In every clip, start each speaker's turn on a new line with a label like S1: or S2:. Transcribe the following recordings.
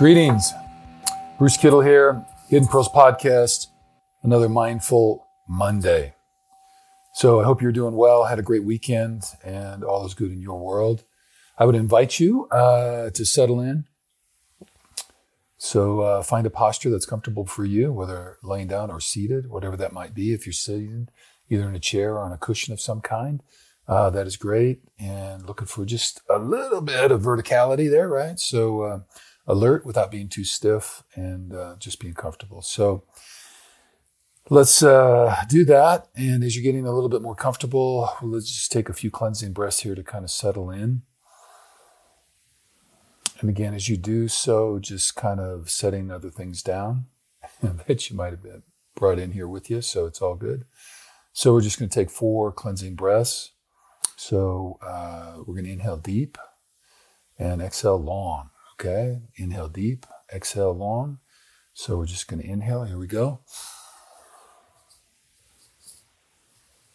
S1: Greetings. Bruce Kittle here, Hidden Pearls Podcast, another Mindful Monday. So I hope you're doing well, had a great weekend, and all is good in your world. I would invite you uh, to settle in. So uh, find a posture that's comfortable for you, whether laying down or seated, whatever that might be. If you're sitting either in a chair or on a cushion of some kind, uh, that is great. And looking for just a little bit of verticality there, right? So uh, alert without being too stiff and uh, just being comfortable. So let's uh, do that. And as you're getting a little bit more comfortable, let's just take a few cleansing breaths here to kind of settle in. And again, as you do so, just kind of setting other things down that you might have been brought in here with you. So it's all good. So we're just going to take four cleansing breaths. So uh, we're going to inhale deep and exhale long. Okay, inhale deep, exhale long. So we're just going to inhale. Here we go.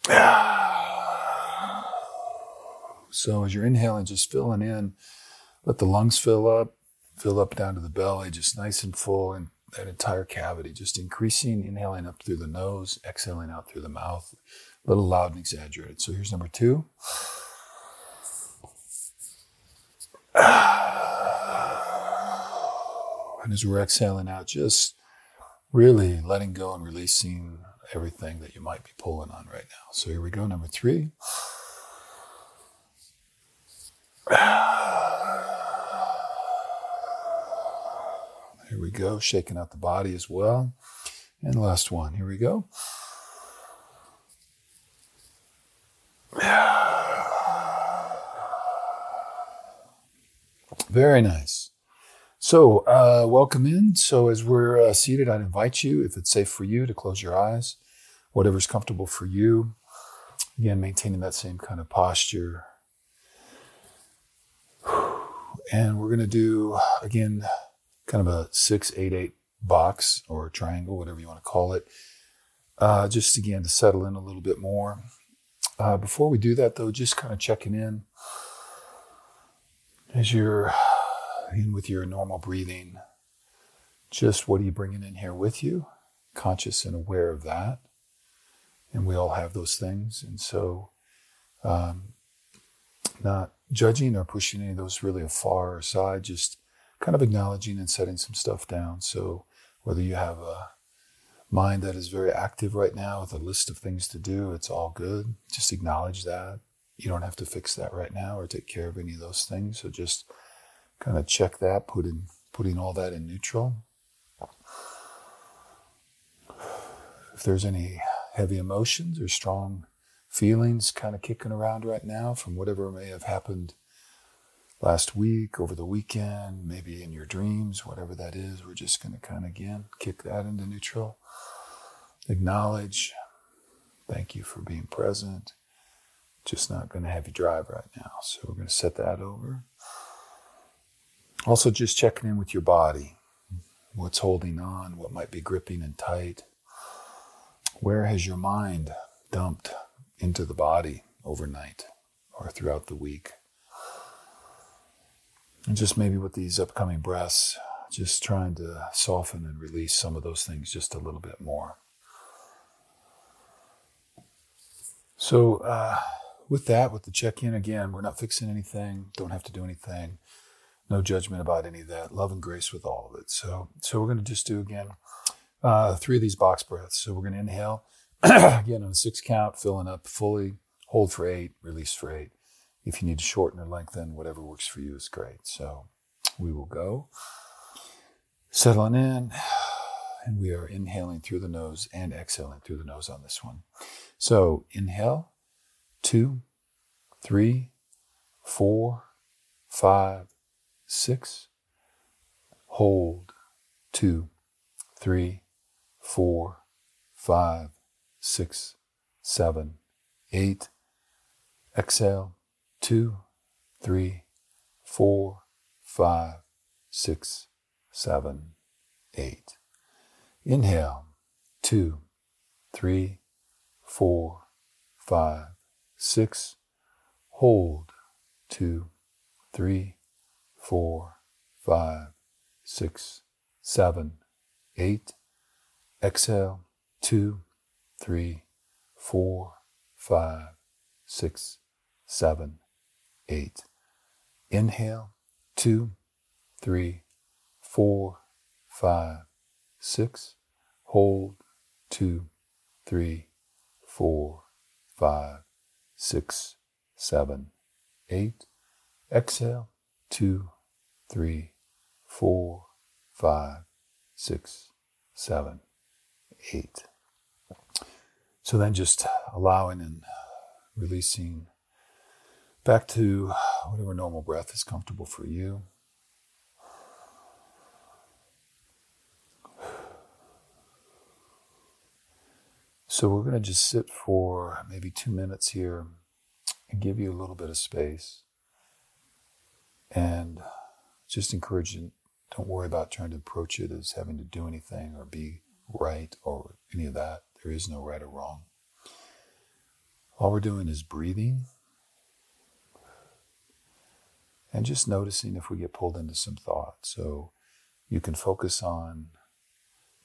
S1: So as you're inhaling, just filling in, let the lungs fill up, fill up down to the belly, just nice and full, and that entire cavity, just increasing, inhaling up through the nose, exhaling out through the mouth, a little loud and exaggerated. So here's number two. Ah. And as we're exhaling out, just really letting go and releasing everything that you might be pulling on right now. So here we go, number three. Here we go, shaking out the body as well. And last one, here we go. Very nice. So, uh, welcome in. So, as we're uh, seated, I'd invite you, if it's safe for you, to close your eyes, whatever's comfortable for you. Again, maintaining that same kind of posture. And we're going to do, again, kind of a six, eight, eight box or triangle, whatever you want to call it. Uh, just again to settle in a little bit more. Uh, before we do that, though, just kind of checking in as you're in with your normal breathing, just what are you bringing in here with you? Conscious and aware of that. And we all have those things. And so, um, not judging or pushing any of those really afar aside, just kind of acknowledging and setting some stuff down. So, whether you have a mind that is very active right now with a list of things to do, it's all good. Just acknowledge that. You don't have to fix that right now or take care of any of those things. So, just kind of check that, putting putting all that in neutral. If there's any heavy emotions or strong feelings kind of kicking around right now from whatever may have happened last week, over the weekend, maybe in your dreams, whatever that is, we're just going to kind of again kick that into neutral. Acknowledge. Thank you for being present. Just not going to have you drive right now. So we're going to set that over. Also, just checking in with your body. What's holding on? What might be gripping and tight? Where has your mind dumped into the body overnight or throughout the week? And just maybe with these upcoming breaths, just trying to soften and release some of those things just a little bit more. So, uh, with that, with the check in again, we're not fixing anything, don't have to do anything no judgment about any of that. Love and grace with all of it. So, so we're going to just do again uh, three of these box breaths. So we're going to inhale again on a six count, filling up fully, hold for eight, release for eight. If you need to shorten or lengthen, whatever works for you is great. So we will go settling in, and we are inhaling through the nose and exhaling through the nose on this one. So inhale, two, three, four, five six. Hold. Two, three, four, five, six, seven, eight. Exhale. Two, three, four, five, six, seven, eight. Inhale. Two, three, four, five, six. Hold. Two, three, four, five, six, seven, eight. Exhale, two, three, four, five, six, seven, eight. Inhale, two, three, four, five, six. Hold, two, three, four, five, six, seven, eight. Exhale, two, three, four, five, six, seven, eight. So then just allowing and releasing back to whatever normal breath is comfortable for you. So we're going to just sit for maybe two minutes here and give you a little bit of space. And just encourage you, don't worry about trying to approach it as having to do anything or be right or any of that. There is no right or wrong. All we're doing is breathing and just noticing if we get pulled into some thought. So you can focus on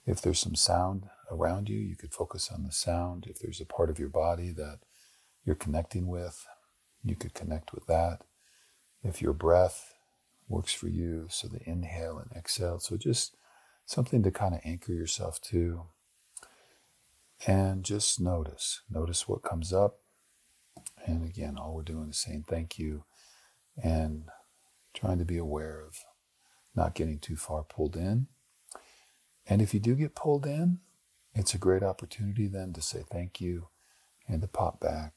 S1: if there's some sound around you, you could focus on the sound. If there's a part of your body that you're connecting with, you could connect with that. If your breath works for you, so the inhale and exhale. So just something to kind of anchor yourself to. And just notice. Notice what comes up. And again, all we're doing is saying thank you and trying to be aware of not getting too far pulled in. And if you do get pulled in, it's a great opportunity then to say thank you and to pop back.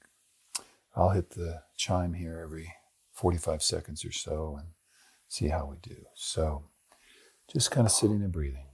S1: I'll hit the chime here every 45 seconds or so and see how we do. So just kind of sitting and breathing.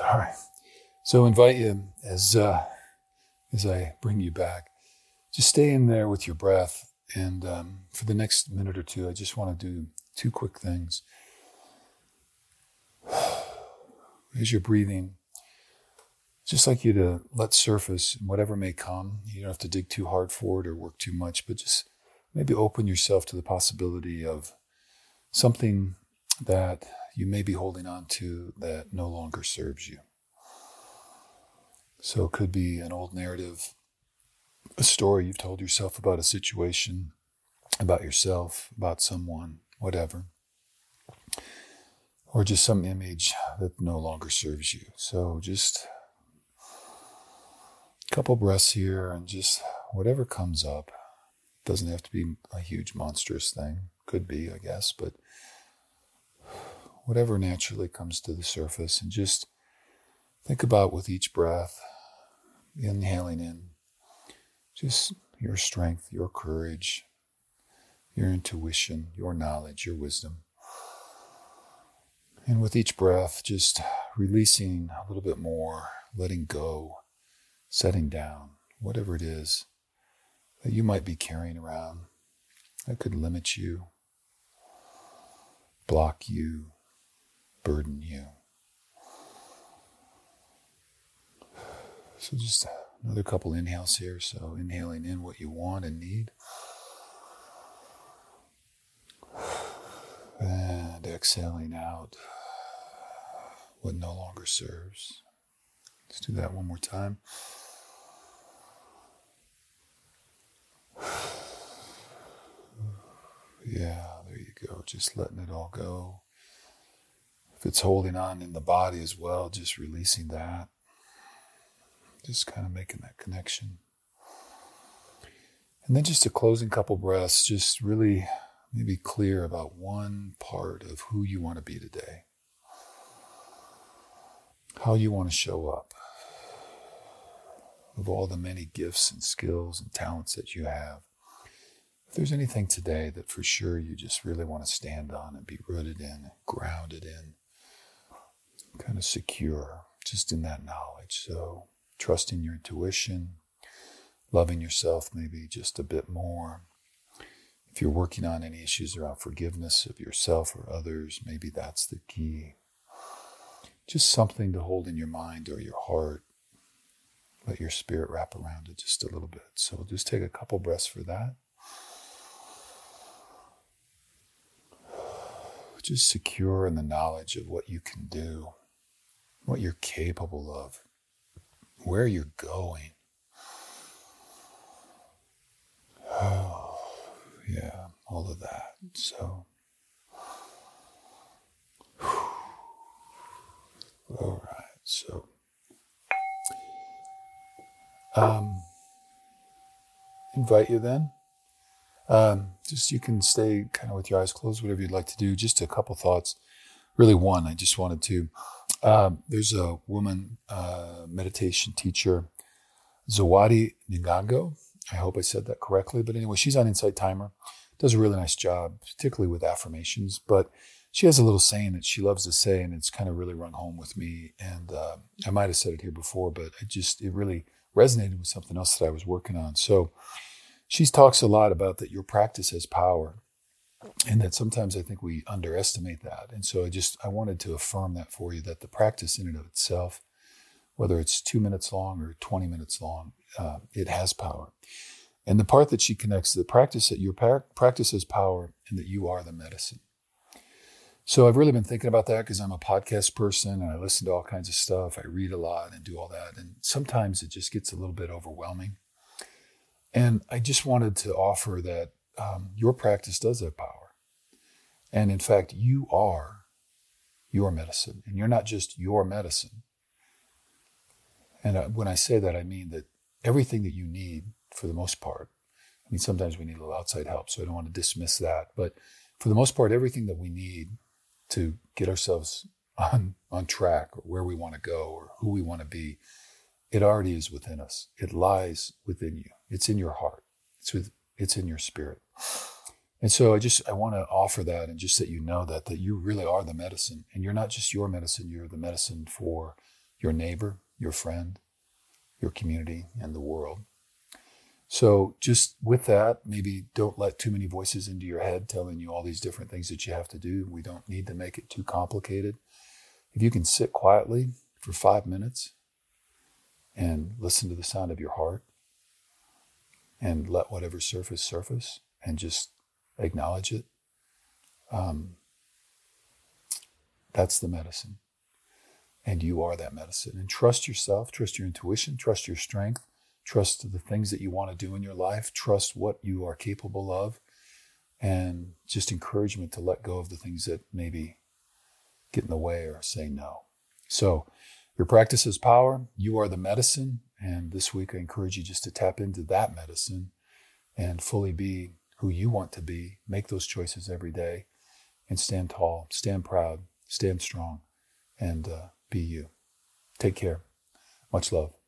S1: Sorry. So invite you as uh, as I bring you back, just stay in there with your breath. And um, for the next minute or two, I just want to do two quick things. As you're breathing, just like you to let surface whatever may come. You don't have to dig too hard for it or work too much, but just maybe open yourself to the possibility of something that you may be holding on to that no longer serves you. So it could be an old narrative, a story you've told yourself about a situation, about yourself, about someone, whatever. or just some image that no longer serves you. So just a couple breaths here and just whatever comes up. Doesn't have to be a huge monstrous thing. Could be, I guess, but whatever naturally comes to the surface and just think about with each breath, inhaling in just your strength, your courage, your intuition, your knowledge, your wisdom. And with each breath, just releasing a little bit more, letting go, setting down, whatever it is that you might be carrying around that could limit you, block you, burden you. So just another couple inhales here. So inhaling in what you want and need. And exhaling out what no longer serves. Let's do that one more time. Yeah, there you go. Just letting it all go. If it's holding on in the body as well, just releasing that. Just kind of making that connection. And then just a closing couple breaths, just really maybe clear about one part of who you want to be today, how you want to show up, of all the many gifts and skills and talents that you have. If there's anything today that for sure you just really want to stand on and be rooted in, grounded in, kind of secure just in that knowledge. So trusting your intuition, loving yourself maybe just a bit more. If you're working on any issues around forgiveness of yourself or others, maybe that's the key. Just something to hold in your mind or your heart. Let your spirit wrap around it just a little bit. So we'll just take a couple breaths for that. Just secure in the knowledge of what you can do what you're capable of, where you're going. Oh, yeah, all of that. So, all right. So, um, invite you then. Um, just you can stay kind of with your eyes closed, whatever you'd like to do. Just a couple thoughts. Really, one, I just wanted to um, there's a woman uh, meditation teacher, Zawadi Ngango. I hope I said that correctly. But anyway, she's on Insight Timer, does a really nice job, particularly with affirmations. But she has a little saying that she loves to say, and it's kind of really rung home with me. And uh, I might have said it here before, but it just, it really resonated with something else that I was working on. So she talks a lot about that your practice has power and that sometimes I think we underestimate that. And so I just I wanted to affirm that for you that the practice in and of itself, whether it's two minutes long or twenty minutes long, uh, it has power. And the part that she connects to the practice that your practice has power and that you are the medicine. So I've really been thinking about that because I'm a podcast person and I listen to all kinds of stuff. I read a lot and do all that, and sometimes it just gets a little bit overwhelming. And I just wanted to offer that um, your practice does have power. And in fact, you are your medicine, and you're not just your medicine. And uh, when I say that, I mean that everything that you need, for the most part, I mean, sometimes we need a little outside help, so I don't want to dismiss that. But for the most part, everything that we need to get ourselves on, on track or where we want to go or who we want to be, it already is within us. It lies within you. It's in your heart. It's with, it's in your spirit. And so I just I want to offer that and just that you know that that you really are the medicine and you're not just your medicine, you're the medicine for your neighbor, your friend, your community and the world. So just with that, maybe don't let too many voices into your head telling you all these different things that you have to do. We don't need to make it too complicated. If you can sit quietly for 5 minutes and listen to the sound of your heart and let whatever surface surface and just acknowledge it. Um, that's the medicine. And you are that medicine. And trust yourself, trust your intuition, trust your strength, trust the things that you want to do in your life, trust what you are capable of, and just encouragement to let go of the things that maybe get in the way or say no. So, your practice is power. You are the medicine. And this week, I encourage you just to tap into that medicine and fully be who you want to be. Make those choices every day and stand tall, stand proud, stand strong, and uh, be you. Take care. Much love.